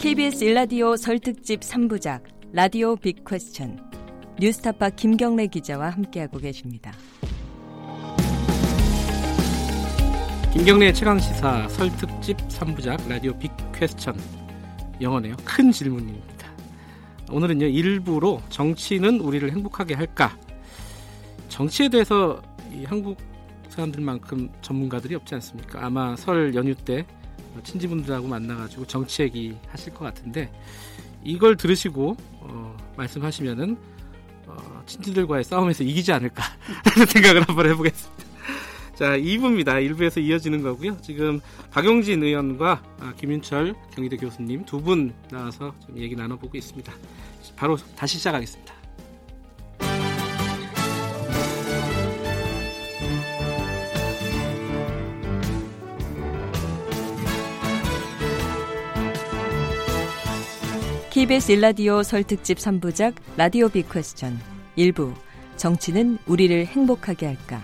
KBS 일라디오 설특집 3부작 라디오 빅 퀘스천 뉴스타파 김경래 기자와 함께하고 계십니다. 김경래 최강 시사 설특집 3부작 라디오 빅 퀘스천 영어네요. 큰 질문입니다. 오늘은요 일부로 정치는 우리를 행복하게 할까? 정치에 대해서 이 한국 사람들만큼 전문가들이 없지 않습니까? 아마 설 연휴 때 친지분들하고 만나가지고 정치 얘기 하실 것 같은데 이걸 들으시고 어, 말씀하시면은 어, 친지들과의 싸움에서 이기지 않을까 하는 생각을 한번 해보겠습니다. 자, 2부입니다. 1부에서 이어지는 거고요. 지금 박용진 의원과 아, 김윤철 경희대 교수님 두 분 나와서 좀 얘기 나눠보고 있습니다. 바로 다시 시작하겠습니다. KBS 일라디오 설 특집 3부작 라디오 빅 퀘스천 1부 정치는 우리를 행복하게 할까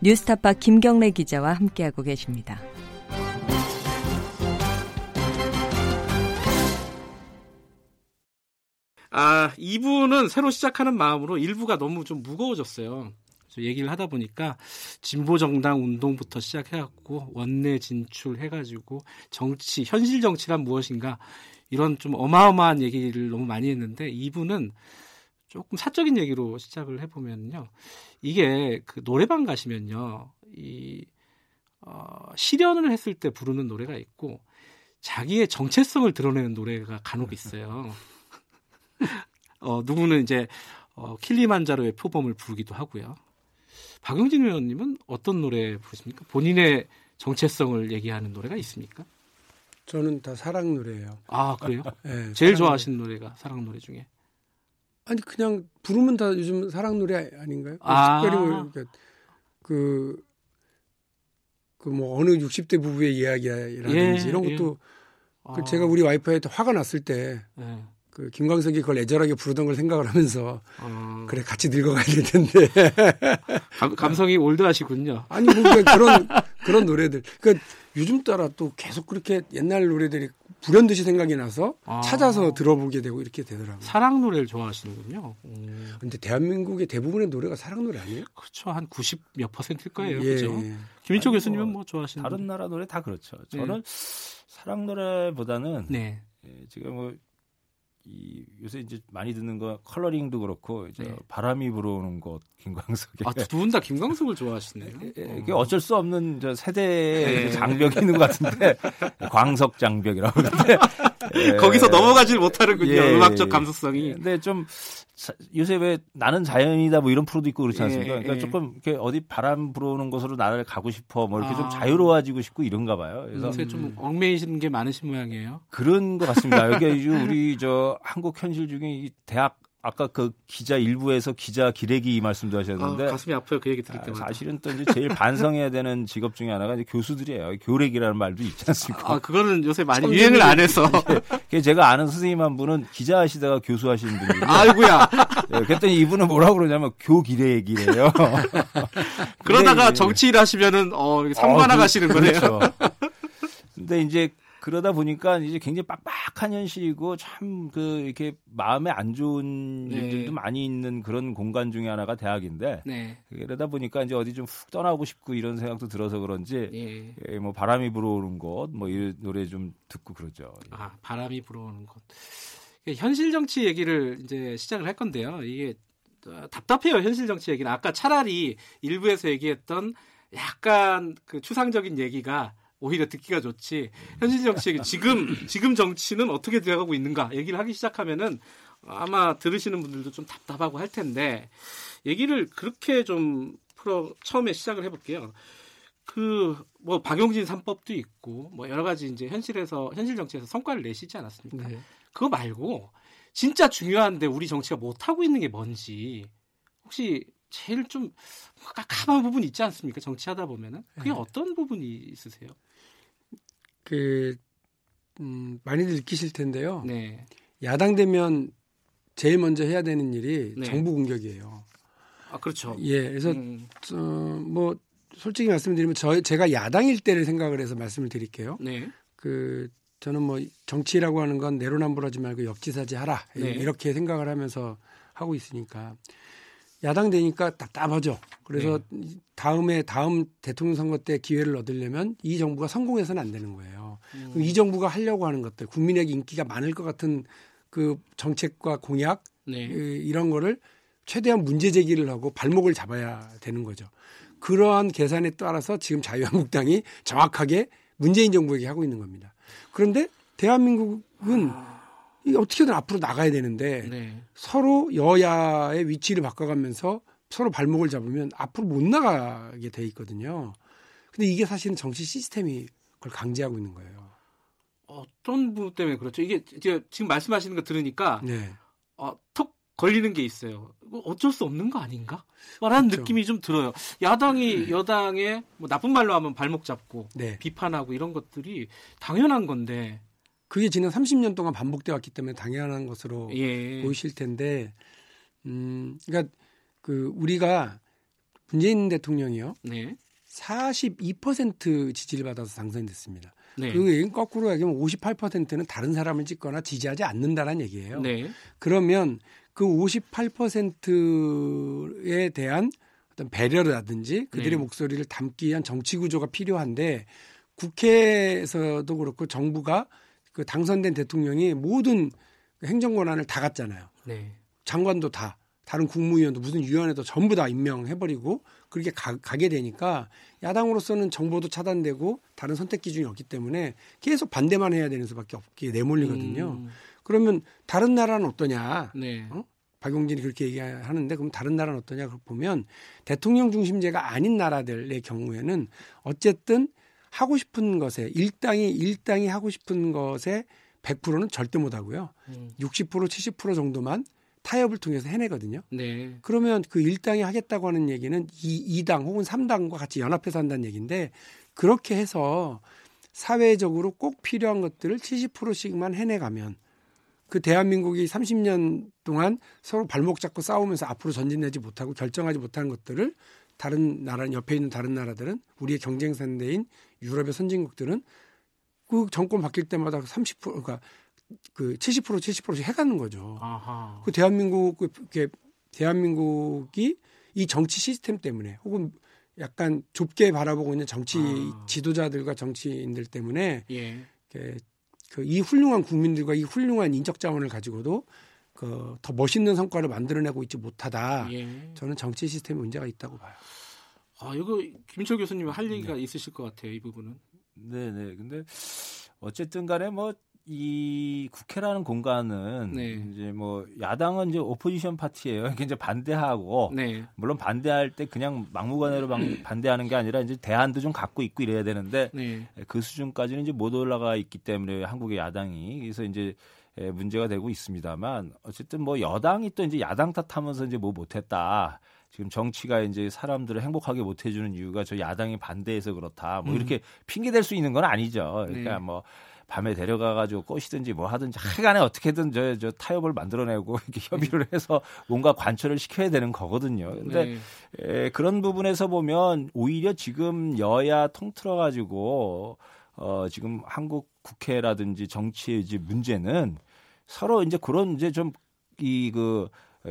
뉴스타파 김경래 기자와 함께하고 계십니다. 아, 2부는 새로 시작하는 마음으로 1부가 너무 좀 무거워졌어요. 얘기를 하다 보니까 진보 정당 운동부터 시작해갖고 원내 진출해가지고 정치 현실 정치란 무엇인가 이런 좀 어마어마한 얘기를 너무 많이 했는데 2부는 조금 사적인 얘기로 시작을 해보면요. 이게 그 노래방 가시면요. 이, 어, 실연을 했을 때 부르는 노래가 있고 자기의 정체성을 드러내는 노래가 간혹 있어요. 어, 누구는 이제 어, 킬리만자로의 표범을 부르기도 하고요. 박용진 의원님은 어떤 노래 부르십니까? 본인의 정체성을 얘기하는 노래가 있습니까? 저는 다 사랑 노래예요. 아 그래요? 네, 제일 좋아하시는 노래가 사랑 노래 중에? 아니 그냥 부르면 다 요즘 사랑 노래 아닌가요? 아. 특별히 뭐 그러니까 그그 뭐 어느 60대 부부의 이야기라든지 예, 이런 예. 것도 아, 그 제가 우리 와이프한테 화가 났을 때 예. 그 김광석이 그걸 애절하게 부르던 걸 생각을 하면서 어, 그래 같이 늙어가야 될 텐데 감, 감성이 올드하시군요. 아니 뭐 그러니까 그런 그런 노래들 그러니까 요즘 따라 또 계속 그렇게 옛날 노래들이 불현듯이 생각이 나서 아. 찾아서 들어보게 되고 이렇게 되더라고요. 사랑 노래를 좋아하시는군요. 음, 근데 대한민국의 대부분의 노래가 사랑 노래 아니에요? 그렇죠. 한 90 몇 퍼센트일 거예요. 예, 그죠? 예. 김인초 교수님은 뭐 뭐 좋아하시는 다른 노래? 나라 노래 다 그렇죠. 네. 저는 사랑 노래보다는 네. 예, 지금 뭐 이, 요새 이제 많이 듣는 거 컬러링도 그렇고 이제 네. 바람이 불어오는 곳 김광석의 아, 두 분 다 김광석을 좋아하시네요. 예, 이게 어쩔 수 없는 저 세대의 네. 장벽이 있는 것 같은데 광석 장벽이라고 그러는데 예. 거기서 넘어가질 못하는군요. 예, 음악적 예. 감수성이. 근데 좀 사- 요새 왜 나는 자연이다 뭐 이런 프로도 있고 그렇지 않습니까? 예, 그러니까 예. 조금 이렇게 어디 바람 불어오는 곳으로 나를 가고 싶어 뭐 이렇게 아. 좀 자유로워지고 싶고 이런가 봐요. 그래서 요새 좀 얽매이시는 게 많으신 모양이에요. 그런 것 같습니다. 여기 우리 저 한국 현실 중에 이 대학 아까 그 기자 일부에서 기자 기레기 말씀도 아, 하셨는데 가슴이 아파요. 그 얘기 들을 아, 때마다. 사실은 또 이제 제일 반성해야 되는 직업 중에 하나가 이제 교수들이에요. 교歴이라는 말도 있지 않습니까? 아, 그거는 요새 많이 유행을 안 해서. 그래서 제가 아는 선생님 한 분은 기자 하시다가 교수 하시는 분이거든요. 아이고야. 예, 그랬더니 이분은 뭐라고 그러냐면 교기레기래요. 그러다가 정치일 하시면은, 어, 삼관화 어, 그- 가시는 거네요. 그렇죠. 근데 이제 그러다 보니까 이제 굉장히 빡빡한 현실이고 참 그 이렇게 마음에 안 좋은 네. 일들도 많이 있는 그런 공간 중에 하나가 대학인데 네. 그러다 보니까 이제 어디 좀 훅 떠나고 싶고 이런 생각도 들어서 그런지 예. 예, 뭐 바람이 불어오는 곳뭐이 노래 좀 듣고 그러죠. 아, 바람이 불어오는 곳. 이게 현실 정치 얘기를 이제 시작을 할 건데요. 이게 어, 답답해요. 현실 정치 얘기는. 아까 차라리 일부에서 얘기했던 약간 그 추상적인 얘기가 오히려 듣기가 좋지. 현실 정치 얘기 지금 지금 정치는 어떻게 되어가고 있는가 얘기를 하기 시작하면은 아마 들으시는 분들도 좀 답답하고 할 텐데 얘기를 그렇게 좀 풀어 처음에 시작을 해볼게요. 그 뭐 박용진 3법도 있고 뭐 여러 가지 이제 현실에서 현실 정치에서 성과를 내시지 않았습니까? 네. 그거 말고 진짜 중요한데 우리 정치가 못 하고 있는 게 뭔지 혹시 제일 좀 깝깝한 부분 있지 않습니까? 정치하다 보면은 그게 네. 어떤 부분이 있으세요? 그 음, 많이들 느끼실 텐데요. 네, 야당 되면 제일 먼저 해야 되는 일이 네. 정부 공격이에요. 아 그렇죠. 예, 그래서 음, 어, 뭐 솔직히 말씀드리면 저 제가 야당일 때를 생각을 해서 말씀을 드릴게요. 네, 그 저는 뭐 정치라고 하는 건 내로남불하지 말고 역지사지 하라 네. 이렇게 생각을 하면서 하고 있으니까 야당 되니까 답답하죠. 그래서 다음에 다음 대통령 선거 때 기회를 얻으려면 이 정부가 성공해서는 안 되는 거예요. 음. 그럼 이 정부가 하려고 하는 것들 국민에게 인기가 많을 것 같은 그 정책과 공약 네. 이- 이런 거를 최대한 문제 제기를 하고 발목을 잡아야 되는 거죠. 그러한 계산에 따라서 지금 자유한국당이 정확하게 문재인 정부에게 하고 있는 겁니다. 그런데 대한민국은 이 어떻게든 앞으로 나가야 되는데 네. 서로 여야의 위치를 바꿔가면서 서로 발목을 잡으면 앞으로 못 나가게 돼 있거든요. 근데 이게 사실은 정치 시스템이 그걸 강제하고 있는 거예요. 어떤 부분 때문에 그렇죠? 이게 지금 말씀하시는 거 들으니까 네. 어, 톡 걸리는 게 있어요. 이거 어쩔 수 없는 거 아닌가? 라는 그렇죠. 느낌이 좀 들어요. 야당이 여당의 뭐 나쁜 말로 하면 발목 잡고 네. 비판하고 이런 것들이 당연한 건데 그게 지난 30년 동안 반복돼 왔기 때문에 당연한 것으로 예. 보이실 텐데, 음, 그러니까 그 우리가 문재인 대통령이요 네. 42% 지지를 받아서 당선됐습니다. 네. 그 얘기는 거꾸로 얘기하면 58%는 다른 사람을 찍거나 지지하지 않는다는 얘기예요. 네. 그러면 그 58%에 대한 어떤 배려라든지 그들의 네. 목소리를 담기 위한 정치 구조가 필요한데 국회에서도 그렇고 정부가 그 당선된 대통령이 모든 그 행정 권한을 다 갖잖아요. 네. 장관도 다 다른 국무위원도 무슨 위원회도 전부 다 임명해버리고 그렇게 가, 게 되니까 야당으로서는 정보도 차단되고 다른 선택 기준이 없기 때문에 계속 반대만 해야 되는 수밖에 없게 내몰리거든요. 음, 그러면 다른 나라는 어떠냐? 네. 어? 박용진이 그렇게 얘기하는데 그럼 다른 나라는 어떠냐? 그걸 보면 대통령 중심제가 아닌 나라들의 경우에는 어쨌든 하고 싶은 것에 일당이 일당이 하고 싶은 것에 100%는 절대 못 하고요. 음, 60% 70% 정도만 타협을 통해서 해내거든요. 네. 그러면 그 일당이 하겠다고 하는 얘기는 이 2당 혹은 3당과 같이 연합해서 한다는 얘기인데 그렇게 해서 사회적으로 꼭 필요한 것들을 70%씩만 해내가면 그 대한민국이 30년 동안 서로 발목 잡고 싸우면서 앞으로 전진되지 못하고 결정하지 못하는 것들을 다른 나라 옆에 있는 다른 나라들은 우리의 경쟁 상대인 유럽의 선진국들은 그 정권 바뀔 때마다 30% 그러니까 그 70% 70%씩 해가는 거죠. 아하. 그 대한민국 그 대한민국이 이 정치 시스템 때문에 혹은 약간 좁게 바라보고 있는 정치 아. 지도자들과 정치인들 때문에 예. 그이 훌륭한 국민들과 이 훌륭한 인적 자원을 가지고도 그 더 멋있는 성과를 만들어내고 있지 못하다. 예. 저는 정치 시스템에 문제가 있다고 봐요. 아, 이거 김철 교수님 할 얘기가 있으실 것 같아요. 이 부분은. 네 네. 근데 어쨌든 간에 뭐이 국회라는 공간은 네. 이제 뭐 야당은 이제 오포지션 파티예요. 이게 이제 반대하고 네. 물론 반대할 때 그냥 막무가내로 방- 반대하는 게 아니라 이제 대안도 좀 갖고 있고 이래야 되는데 네. 그 수준까지는 이제 못 올라가 있기 때문에 한국의 야당이 그래서 이제 에, 문제가 되고 있습니다만 어쨌든 뭐 여당이 또 이제 야당 탓하면서 이제 뭐 못했다. 지금 정치가 이제 사람들을 행복하게 못 해주는 이유가 저 야당이 반대해서 그렇다. 뭐 이렇게 핑계 댈 수 있는 건 아니죠. 그러니까 네. 뭐 밤에 데려가가지고 꼬시든지 뭐 하든지 하여간에 어떻게든 저, 저 타협을 만들어내고 이렇게 협의를 해서 뭔가 관철을 시켜야 되는 거거든요. 근데 네. 에, 그런 부분에서 보면 오히려 지금 여야 통틀어 가지고 어 지금 한국 국회라든지 정치의 이제 문제는 서로 이제 그런 이제 좀 이 그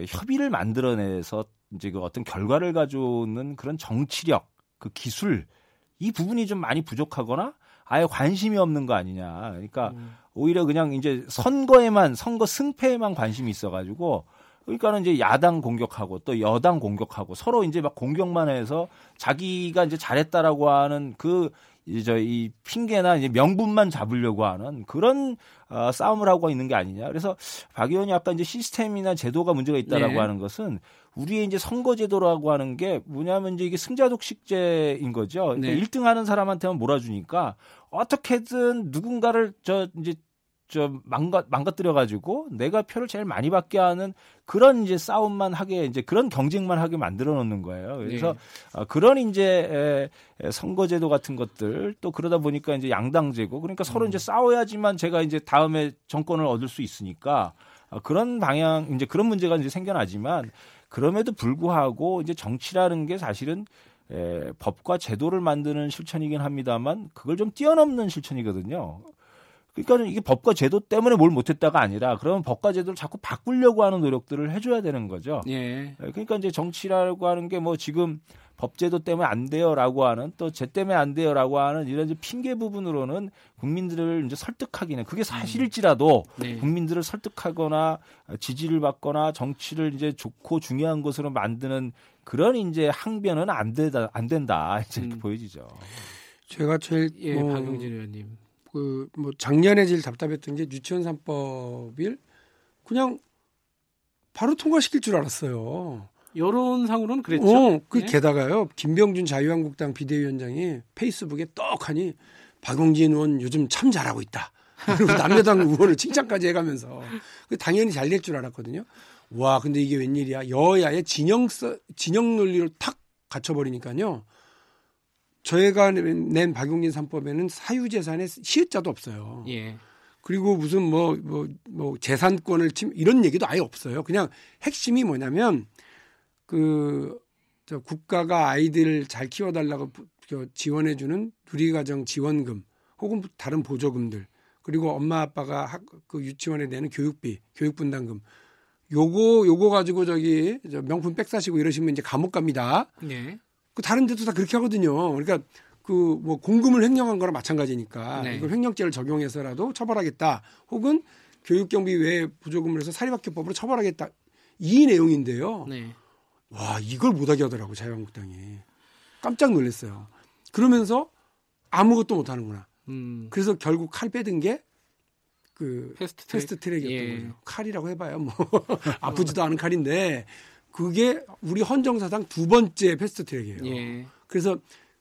협의를 만들어내서 이제 그 어떤 결과를 가져오는 그런 정치력, 그 기술 이 부분이 좀 많이 부족하거나 아예 관심이 없는 거 아니냐. 그러니까 음. 오히려 그냥 이제 선거에만 선거 승패에만 관심이 있어가지고 그러니까는 이제 야당 공격하고 또 여당 공격하고 서로 이제 막 공격만 해서 자기가 이제 잘했다라고 하는 그 이제 이 핑계나 이제 명분만 잡으려고 하는 그런 어, 싸움을 하고 있는 게 아니냐. 그래서 박 의원이 아까 이제 시스템이나 제도가 문제가 있다라고 네. 하는 것은 우리의 이제 선거제도라고 하는 게 뭐냐면 이제 이게 승자독식제인 거죠. 그러니까 네. 1등 하는 사람한테만 몰아주니까 어떻게든 누군가를 저 이제 저 망가 망가뜨려 가지고 내가 표를 제일 많이 받게 하는 그런 이제 싸움만 하게 이제 그런 경쟁만 하게 만들어 놓는 거예요. 그래서 네. 어, 그런 이제 선거제도 같은 것들 또 그러다 보니까 이제 양당제고 그러니까 서로 음. 이제 싸워야지만 제가 이제 다음에 정권을 얻을 수 있으니까 어, 그런 방향 이제 그런 문제가 이제 생겨나지만 그럼에도 불구하고 이제 정치라는 게 사실은 에, 법과 제도를 만드는 실천이긴 합니다만 그걸 좀 뛰어넘는 실천이거든요. 그러니까 이게 법과 제도 때문에 뭘 못했다가 아니라 그러면 법과 제도를 자꾸 바꾸려고 하는 노력들을 해줘야 되는 거죠. 예. 그러니까 이제 정치라고 하는 게 뭐 지금 법제도 때문에 안 돼요라고 하는 또 제 때문에 안 돼요라고 하는 이런 핑계 부분으로는 국민들을 이제 설득하기는 그게 사실일지라도 네. 국민들을 설득하거나 지지를 받거나 정치를 이제 좋고 중요한 것으로 만드는 그런 이제 항변은 안 되다 안 된다 이제 이렇게 음. 보여지죠. 제가 제일 예, 뭐, 박용진 의원님. 그 뭐 작년에 제일 답답했던 게 유치원 3법을 그냥 바로 통과시킬 줄 알았어요. 여론상으로는 그랬죠. 어, 그 예. 게다가요. 김병준 자유한국당 비대위원장이 페이스북에 떡하니 박용진 의원 요즘 참 잘하고 있다. 그리고 남여당 의원을 칭찬까지 해가면서 그 당연히 잘 될 줄 알았거든요. 와, 근데 이게 웬일이야? 여야의 진영 서- 진영 논리를 탁 갖춰버리니까요. 저희가 낸 박용진 3법에는 사유재산에 시읒자도 없어요. 예. 그리고 무슨 뭐, 뭐, 뭐, 재산권을 침, 이런 얘기도 아예 없어요. 그냥 핵심이 뭐냐면, 그, 저 국가가 아이들을 잘 키워달라고 지원해주는 누리과정 지원금 혹은 다른 보조금들 그리고 엄마 아빠가 학, 그 유치원에 내는 교육비, 교육분담금 요거, 요거 가지고 저기 저 명품 백 사시고 이러시면 이제 감옥 갑니다. 예. 그 다른 데도 다 그렇게 하거든요. 그러니까 그 뭐 공금을 횡령한 거랑 마찬가지니까 네. 이걸 횡령죄를 적용해서라도 처벌하겠다. 혹은 교육 경비 외에 부조금을 해서 사립학교법으로 처벌하겠다. 이 내용인데요. 네. 와 이걸 못하게 하더라고 자유한국당이 깜짝 놀랐어요. 그러면서 아무것도 못하는구나. 음. 그래서 결국 칼 빼든 게 그 패스트 트랙. 패스트 트랙이었던 예. 거죠. 칼이라고 해봐요. 뭐 아프지도 않은 칼인데 그게 우리 헌정사상 두 번째 패스트 트랙이에요. 예. 그래서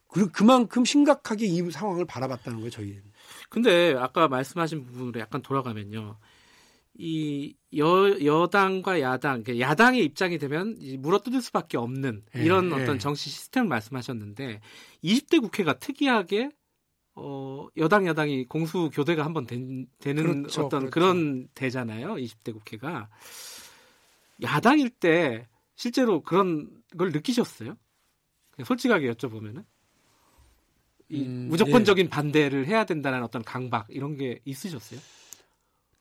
그, 그만큼 심각하게 이 상황을 바라봤다는 거예요, 저희는. 근데 아까 말씀하신 부분으로 약간 돌아가면요. 이 여, 여당과 야당, 그러니까 야당의 입장이 되면 이 물어뜯을 수밖에 없는 예, 이런 예. 어떤 정치 시스템을 말씀하셨는데 20대 국회가 특이하게 어, 여당 야당이 공수 교대가 한번 된, 되는 그렇죠, 어떤 그렇죠. 그런 대잖아요. 20대 국회가 야당일 때 실제로 그런 걸 느끼셨어요? 솔직하게 여쭤보면은 이 음, 무조건적인 반대를 해야 된다는 어떤 강박 이런 게 있으셨어요?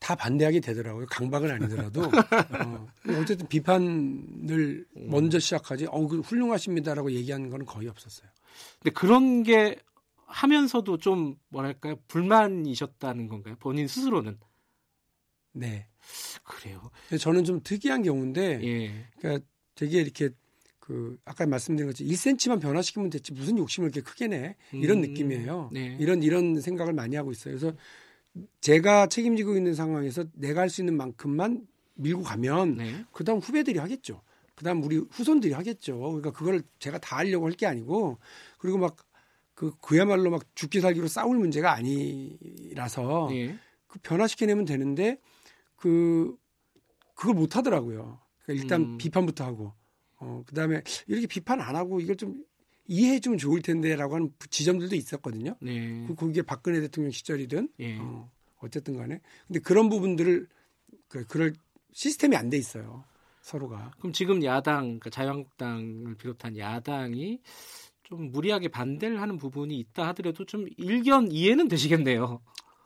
다 반대하게 되더라고요. 강박은 아니더라도. 어, 어쨌든 비판을 음. 먼저 시작하지, 어, 그 훌륭하십니다라고 얘기하는 거는 거의 없었어요. 근데 그런 게 하면서도 좀 뭐랄까요 불만이셨다는 건가요? 본인 스스로는 네. 그래요. 저는 좀 특이한 경우인데, 예, 그러니까 되게 이렇게 그 아까 말씀드린 것처럼 1cm만 변화시키면 됐지 무슨 욕심을 이렇게 크게 내 이런 음, 느낌이에요. 네. 이런 이런 생각을 많이 하고 있어요. 그래서 제가 책임지고 있는 상황에서 내가 할 수 있는 만큼만 밀고 가면 네, 그다음 후배들이 하겠죠. 그다음 우리 후손들이 하겠죠. 그러니까 그걸 제가 다 하려고 할 게 아니고 그리고 막 그 그야말로 막 죽기 살기로 싸울 문제가 아니라서 예, 그 변화시켜내면 되는데 그 그걸 못 하더라고요. 그러니까 일단 음. 비판부터 하고 어 그다음에 이렇게 비판 안 하고 이걸 좀 이해해 주면 좋을 텐데라고 하는 지점들도 있었거든요. 네, 그 그게 박근혜 대통령 시절이든 예. 어 어쨌든 간에 근데 그런 부분들을 그 그럴 시스템이 안 돼 있어요. 서로가. 그럼 지금 야당, 그러니까 자유한국당을 비롯한 야당이 좀 무리하게 반대를 하는 부분이 있다 하더라도 좀 일견 이해는 되시겠네요.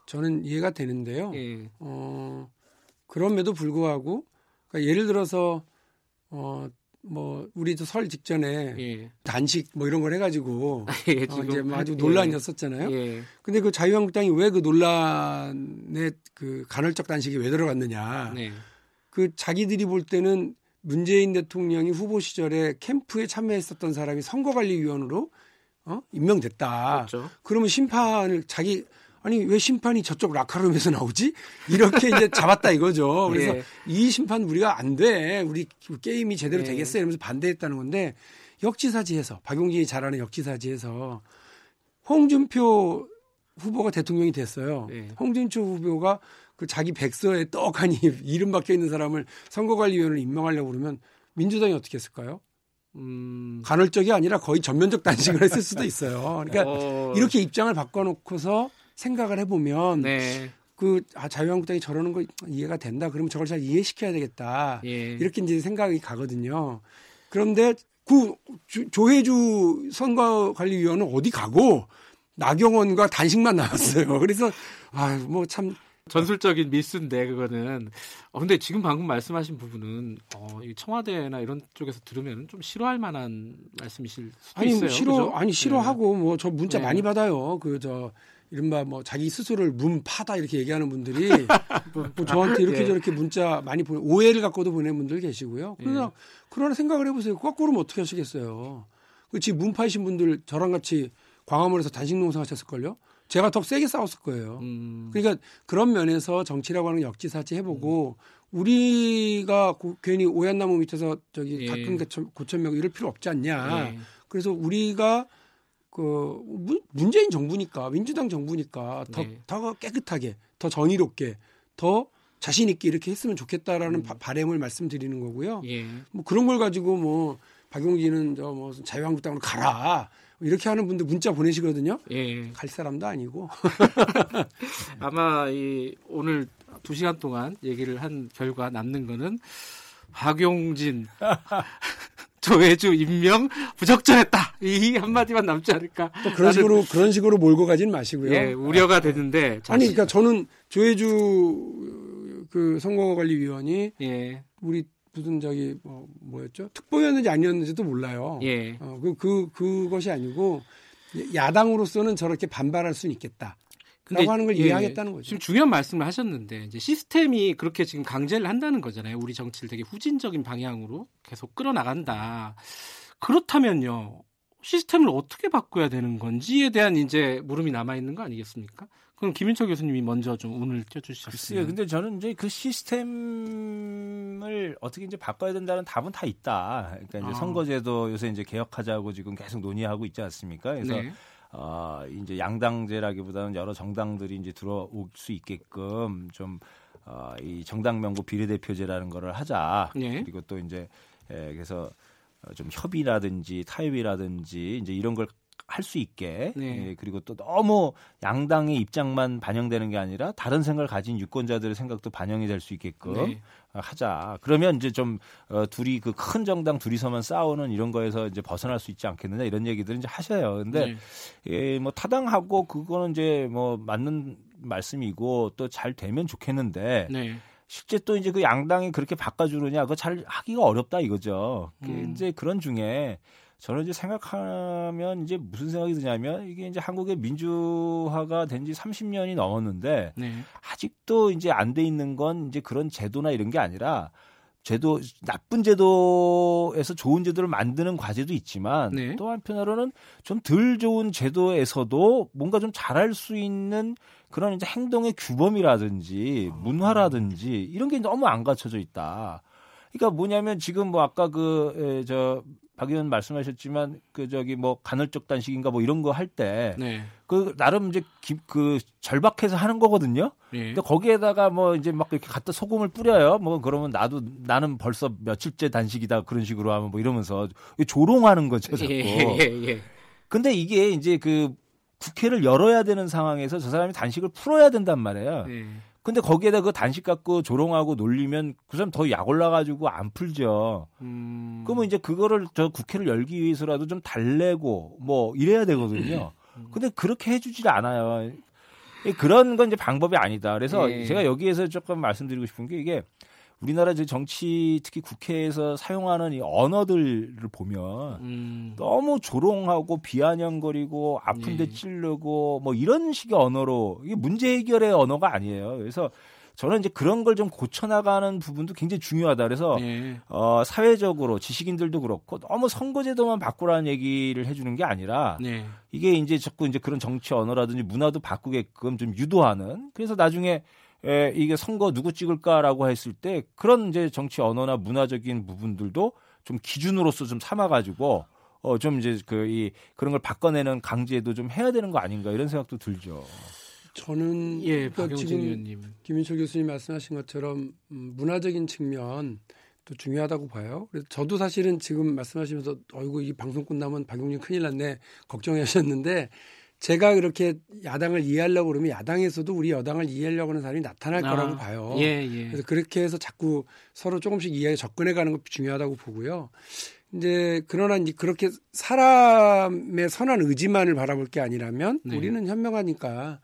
저는 이해가 되는데요. 예, 어, 그럼에도 불구하고, 그러니까 예를 들어서, 어, 뭐, 우리도 설 직전에 예, 단식 뭐 이런 걸 해가지고, 예, 어, 이제 뭐 아주 논란이었었잖아요. 예, 근데 그 자유한국당이 왜 그 논란에 그 간헐적 단식이 왜 들어갔느냐. 네, 그 자기들이 볼 때는 문재인 대통령이 후보 시절에 캠프에 참여했었던 사람이 선거관리위원으로 어? 임명됐다. 그렇죠. 그러면 심판을 자기 아니 왜 심판이 저쪽 라카룸에서 나오지? 이렇게 이제 잡았다 이거죠. 그래서 예. 이 심판 우리가 안 돼. 우리 게임이 제대로 예. 되겠어 이러면서 반대했다는 건데 역지사지에서 박용진이 잘하는 역지사지에서 홍준표 후보가 대통령이 됐어요. 예. 홍준표 후보가 그 자기 백서에 떡하니 이름 박혀 있는 사람을 선거관리위원을 임명하려고 그러면 민주당이 어떻게 했을까요? 음, 간헐적이 아니라 거의 전면적 단식을 했을 수도 있어요. 그러니까 어, 이렇게 입장을 바꿔놓고서 생각을 해보면 네, 그 아, 자유한국당이 저러는 거 이해가 된다. 그러면 저걸 잘 이해시켜야 되겠다. 예, 이렇게 이제 생각이 가거든요. 그런데 그 조- 조혜주 선거관리위원은 어디 가고 나경원과 단식만 나왔어요. 그래서 아뭐참 전술적인 미스인데 그거는. 어, 근데 지금 방금 말씀하신 부분은 어, 이 청와대나 이런 쪽에서 들으면 좀 싫어할 만한 말씀이실 수도 아니 있어요. 싫어 그죠? 아니 싫어하고 뭐저 문자 네. 많이 받아요. 그 저 이른바 뭐 자기 스스로를 문파다 이렇게 얘기하는 분들이 뭐 저한테 이렇게 예. 저렇게 문자 많이 보내 오해를 갖고도 보내는 분들 계시고요. 그러나 그러나 생각을 해보세요. 거꾸로면 어떻게 하시겠어요? 그 지금 문파이신 분들 저랑 같이 광화문에서 단식 농성 하셨을걸요? 제가 더 세게 싸웠을 거예요. 음, 그러니까 그런 면에서 정치라고 하는 걸 역지사지 해보고 우리가 고- 괜히 오얏나무 밑에서 저기 예. 가끔 고천- 고천명 이럴 필요 없지 않냐. 예. 그래서 우리가 그 문- 문재인 정부니까 민주당 정부니까 더, 네. 더 깨끗하게 더 정의롭게 더 자신 있게 이렇게 했으면 좋겠다라는 음. 바, 바램을 말씀드리는 거고요. 예. 뭐 그런 걸 가지고 뭐 박용진은 저 뭐 자유한국당으로 가라 이렇게 하는 분들 문자 보내시거든요. 예. 갈 사람도 아니고 아마 이 오늘 두 시간 동안 얘기를 한 결과 남는 거는 박용진 조혜주 임명 부적절했다 이 한마디만 남지 않을까 또 그런 식으로 그런 식으로 몰고 가지는 마시고요. 예, 우려가 되는데 아니 그러니까 저는 조혜주 그 선거관리위원이 예, 우리 무슨 저기 뭐 뭐였죠 특보였는지 아니었는지도 몰라요. 예. 어, 그, 그 그것이 아니고 야당으로서는 저렇게 반발할 수는 있겠다. 근데, 라고 하는 걸 예, 이해하겠다는 거죠. 지금 중요한 말씀을 하셨는데 이제 시스템이 그렇게 지금 강제를 한다는 거잖아요. 우리 정치를 되게 후진적인 방향으로 계속 끌어나간다. 그렇다면요. 시스템을 어떻게 바꿔야 되는 건지에 대한 이제 물음이 남아 있는 거 아니겠습니까? 그럼 김인철 교수님이 먼저 좀 오늘 글쎄요. 껴주셨어요. 근데 저는 이제 그 시스템을 어떻게 이제 바꿔야 된다는 답은 다 있다. 그러니까 이제 아. 선거제도 요새 이제 개혁하자고 지금 계속 논의하고 있지 않습니까? 그래서 네. 어, 이제 양당제라기보다는 여러 정당들이 이제 들어올 수 있게끔 좀 어, 이 정당 명부 비례대표제라는 거를 하자. 네. 그리고 또 이제 에, 그래서 어, 좀 협의라든지 타협이라든지 이제 이런 걸 할 수 있게 네. 예, 그리고 또 너무 양당의 입장만 반영되는 게 아니라 다른 생각을 가진 유권자들의 생각도 반영이 될 수 있게끔 네. 어, 하자. 그러면 이제 좀 어, 둘이 그 큰 정당 둘이서만 싸우는 이런 거에서 이제 벗어날 수 있지 않겠느냐 이런 얘기들을 이제 하셔요. 근데 네. 예, 뭐 타당하고 그거는 이제 뭐 맞는 말씀이고 또 잘 되면 좋겠는데 네. 실제 또 이제 그 양당이 그렇게 바꿔주느냐 그거 잘 하기가 어렵다 이거죠. 그 음. 이제 그런 중에 저는 이제 생각하면 이제 무슨 생각이 드냐면 이게 이제 한국의 민주화가 된 지 30년이 넘었는데 네. 아직도 이제 안 돼 있는 건 이제 그런 제도나 이런 게 아니라 제도 나쁜 제도에서 좋은 제도를 만드는 과제도 있지만 네. 또 한편으로는 좀 덜 좋은 제도에서도 뭔가 좀 잘할 수 있는 그런 이제 행동의 규범이라든지 문화라든지 이런 게 너무 안 갖춰져 있다. 그러니까 뭐냐면 지금 뭐 아까 그저 박 의원 말씀하셨지만 그 저기 뭐 간헐적 단식인가 뭐 이런 거 할 때그 네. 나름 이제 기- 그 절박해서 하는 거거든요. 네. 근데 거기에다가 뭐 이제 막 이렇게 갖다 소금을 뿌려요. 뭐 그러면 나도 나는 벌써 며칠째 단식이다 그런 식으로 하면 뭐 이러면서 조롱하는 거죠. 자꾸. 예, 예, 예. 근데 이게 이제 그 국회를 열어야 되는 상황에서 저 사람이 단식을 풀어야 된단 말이에요. 네. 근데 거기에다 그 단식 갖고 조롱하고 놀리면 그 사람 더 약 올라가지고 안 풀죠. 음. 그러면 이제 그거를 저 국회를 열기 위해서라도 좀 달래고 뭐 이래야 되거든요. 음. 근데 그렇게 해주질 않아요. 이 그런 건 이제 방법이 아니다. 그래서 예. 제가 여기에서 조금 말씀드리고 싶은 게 이게 우리나라 제 정치 특히 국회에서 사용하는 이 언어들을 보면 음. 너무 조롱하고 비아냥거리고 아픈데 예. 찌르고 뭐 이런 식의 언어로 이게 문제 해결의 언어가 아니에요. 그래서 저는 이제 그런 걸 좀 고쳐나가는 부분도 굉장히 중요하다. 그래서 예. 어, 사회적으로 지식인들도 그렇고 너무 선거제도만 바꾸라는 얘기를 해주는 게 아니라 네. 이게 이제 자꾸 이제 그런 정치 언어라든지 문화도 바꾸게끔 좀 유도하는 그래서 나중에 에, 이게 선거 누구 찍을까라고 했을 때 그런 이제 정치 언어나 문화적인 부분들도 좀 기준으로서 좀 삼아가지고 어 좀 이제 그 이 그런 걸 바꿔내는 강제도 좀 해야 되는 거 아닌가 이런 생각도 들죠. 저는 예, 그러니까 지금 의원님. 김인철 교수님 말씀하신 것처럼 음, 문화적인 측면 또 중요하다고 봐요. 그래서 저도 사실은 지금 말씀하시면서 어이구 이 방송 끝나면 박용진 큰일 났네 걱정하셨는데 제가 그렇게 야당을 이해하려고 그러면 야당에서도 우리 여당을 이해하려고 하는 사람이 나타날 아, 거라고 봐요. 예, 예. 그래서 그렇게 해서 자꾸 서로 조금씩 이해에 접근해 가는 것이 중요하다고 보고요. 이제 그러나 이제 그렇게 사람의 선한 의지만을 바라볼 게 아니라면 네. 우리는 현명하니까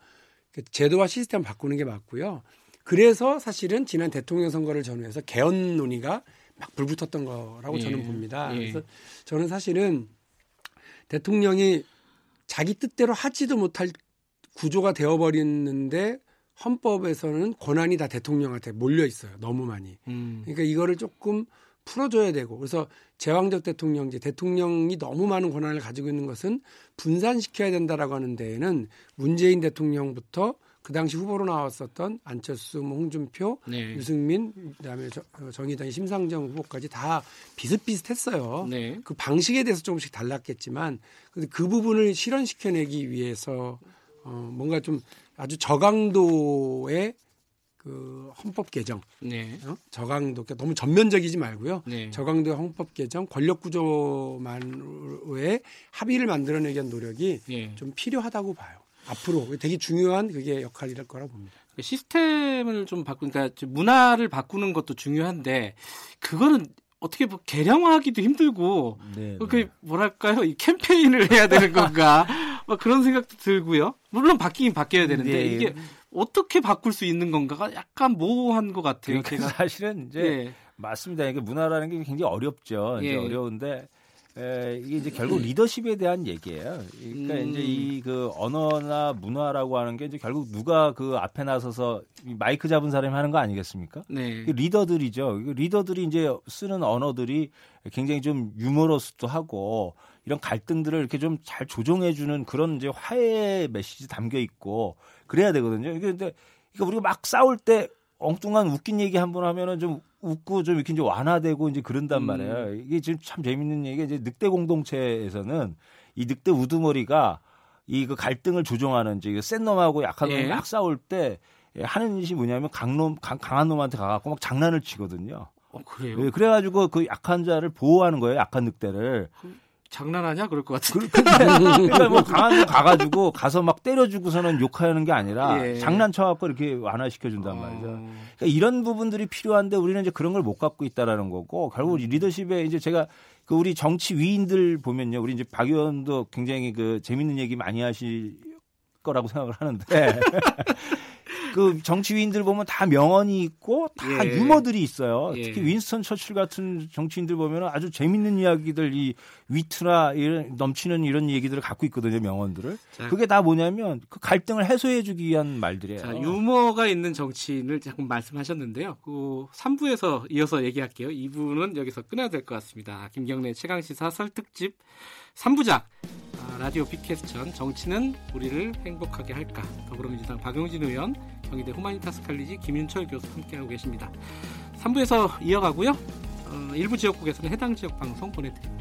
그 제도와 시스템 바꾸는 게 맞고요. 그래서 사실은 지난 대통령 선거를 전후해서 개헌 논의가 막 불붙었던 거라고 예. 저는 봅니다. 예. 그래서 저는 사실은 대통령이 자기 뜻대로 하지도 못할 구조가 되어버렸는데 헌법에서는 권한이 다 대통령한테 몰려 있어요. 너무 많이. 음. 그러니까 이거를 조금 풀어줘야 되고 그래서 제왕적 대통령제 대통령이 너무 많은 권한을 가지고 있는 것은 분산시켜야 된다라고 하는 데에는 문재인 대통령부터 그 당시 후보로 나왔었던 안철수, 뭐 홍준표, 네. 유승민, 그다음에 저- 어, 정의당의 심상정 후보까지 다 비슷비슷했어요. 네. 그 방식에 대해서 조금씩 달랐겠지만 근데 그 부분을 실현시켜내기 위해서 어, 뭔가 좀 아주 저강도의 그 헌법 개정, 네. 어? 저강도 그러니까 너무 전면적이지 말고요. 네. 저강도의 헌법 개정, 권력 구조만의 합의를 만들어내기 위한 노력이 예. 좀 필요하다고 봐요. 앞으로 되게 중요한 그게 역할이랄 거라고 봅니다. 시스템을 좀 바꾸, 그러니까 좀 문화를 바꾸는 것도 중요한데 그거는 어떻게 뭐 개량화하기도 힘들고 네, 그 뭐랄까요 이 캠페인을 해야 되는 건가 막 그런 생각도 들고요. 물론 바뀌긴 바뀌어야 되는데 네. 이게 어떻게 바꿀 수 있는 건가가 약간 모호한 것 같아요. 그러니까 제가 사실은 이제 예. 맞습니다. 이게 문화라는 게 굉장히 어렵죠. 이제 예. 어려운데 에, 이게 이제 결국 리더십에 대한 얘기예요. 그러니까 음. 이제 이 그 언어나 문화라고 하는 게 이제 결국 누가 그 앞에 나서서 이 마이크 잡은 사람이 하는 거 아니겠습니까? 네. 그 리더들이죠. 그 리더들이 이제 쓰는 언어들이 굉장히 좀 유머러스도 하고 이런 갈등들을 이렇게 좀 잘 조정해주는 그런 이제 화해 메시지 담겨 있고 그래야 되거든요. 이게 근데 그러니까 우리가 막 싸울 때 엉뚱한 웃긴 얘기 한 번 하면은 좀 웃고 좀 이렇게 이제 완화되고 이제 그런단 음. 말이에요. 이게 지금 참 재밌는 얘기가 이제 늑대 공동체에서는 이 늑대 우두머리가 이 그 갈등을 조정하는 이제 센 놈하고 약한 놈이 예. 막 싸울 때 예, 하는 짓이 뭐냐면 강놈 강, 강한 놈한테 가갖고 막 장난을 치거든요. 어, 그래요. 예, 그래가지고 그 약한 자를 보호하는 거예요. 약한 늑대를. 장난하냐 그럴 것 같은데. 그, 그러니까 뭐 강한 놈 가가지고 가서 막 때려주고서는 욕하는 게 아니라 예. 장난쳐갖고 이렇게 완화시켜 준단 말이죠. 어, 그러니까 이런 부분들이 필요한데 우리는 이제 그런 걸 못 갖고 있다라는 거고 결국 이 리더십에 이제 제가 그 우리 정치 위인들 보면요, 우리 이제 박 의원도 굉장히 그 재밌는 얘기 많이 하실 거라고 생각을 하는데 그 정치위인들 보면 다 명언이 있고 다 예. 유머들이 있어요. 예. 특히 윈스턴 처칠 같은 정치인들 보면 아주 재밌는 이야기들 이 위트나 이런 넘치는 이런 얘기들을 갖고 있거든요, 명언들을. 자, 그게 다 뭐냐면 그 갈등을 해소해주기 위한 말들이에요. 자, 유머가 있는 정치인을 조금 말씀하셨는데요. 그 3부에서 이어서 얘기할게요. 2부는 여기서 끊어야 될 것 같습니다. 김경래 최강 시사 설특집 3부작 아, 라디오 빅캐스천 정치는 우리를 행복하게 할까 더불어민주당 박용진 의원 경희대 후마니타스 칼리지 김윤철 교수 함께하고 계십니다. 3부에서 이어가고요. 어, 일부 지역국에서는 해당 지역 방송 보내드립니다.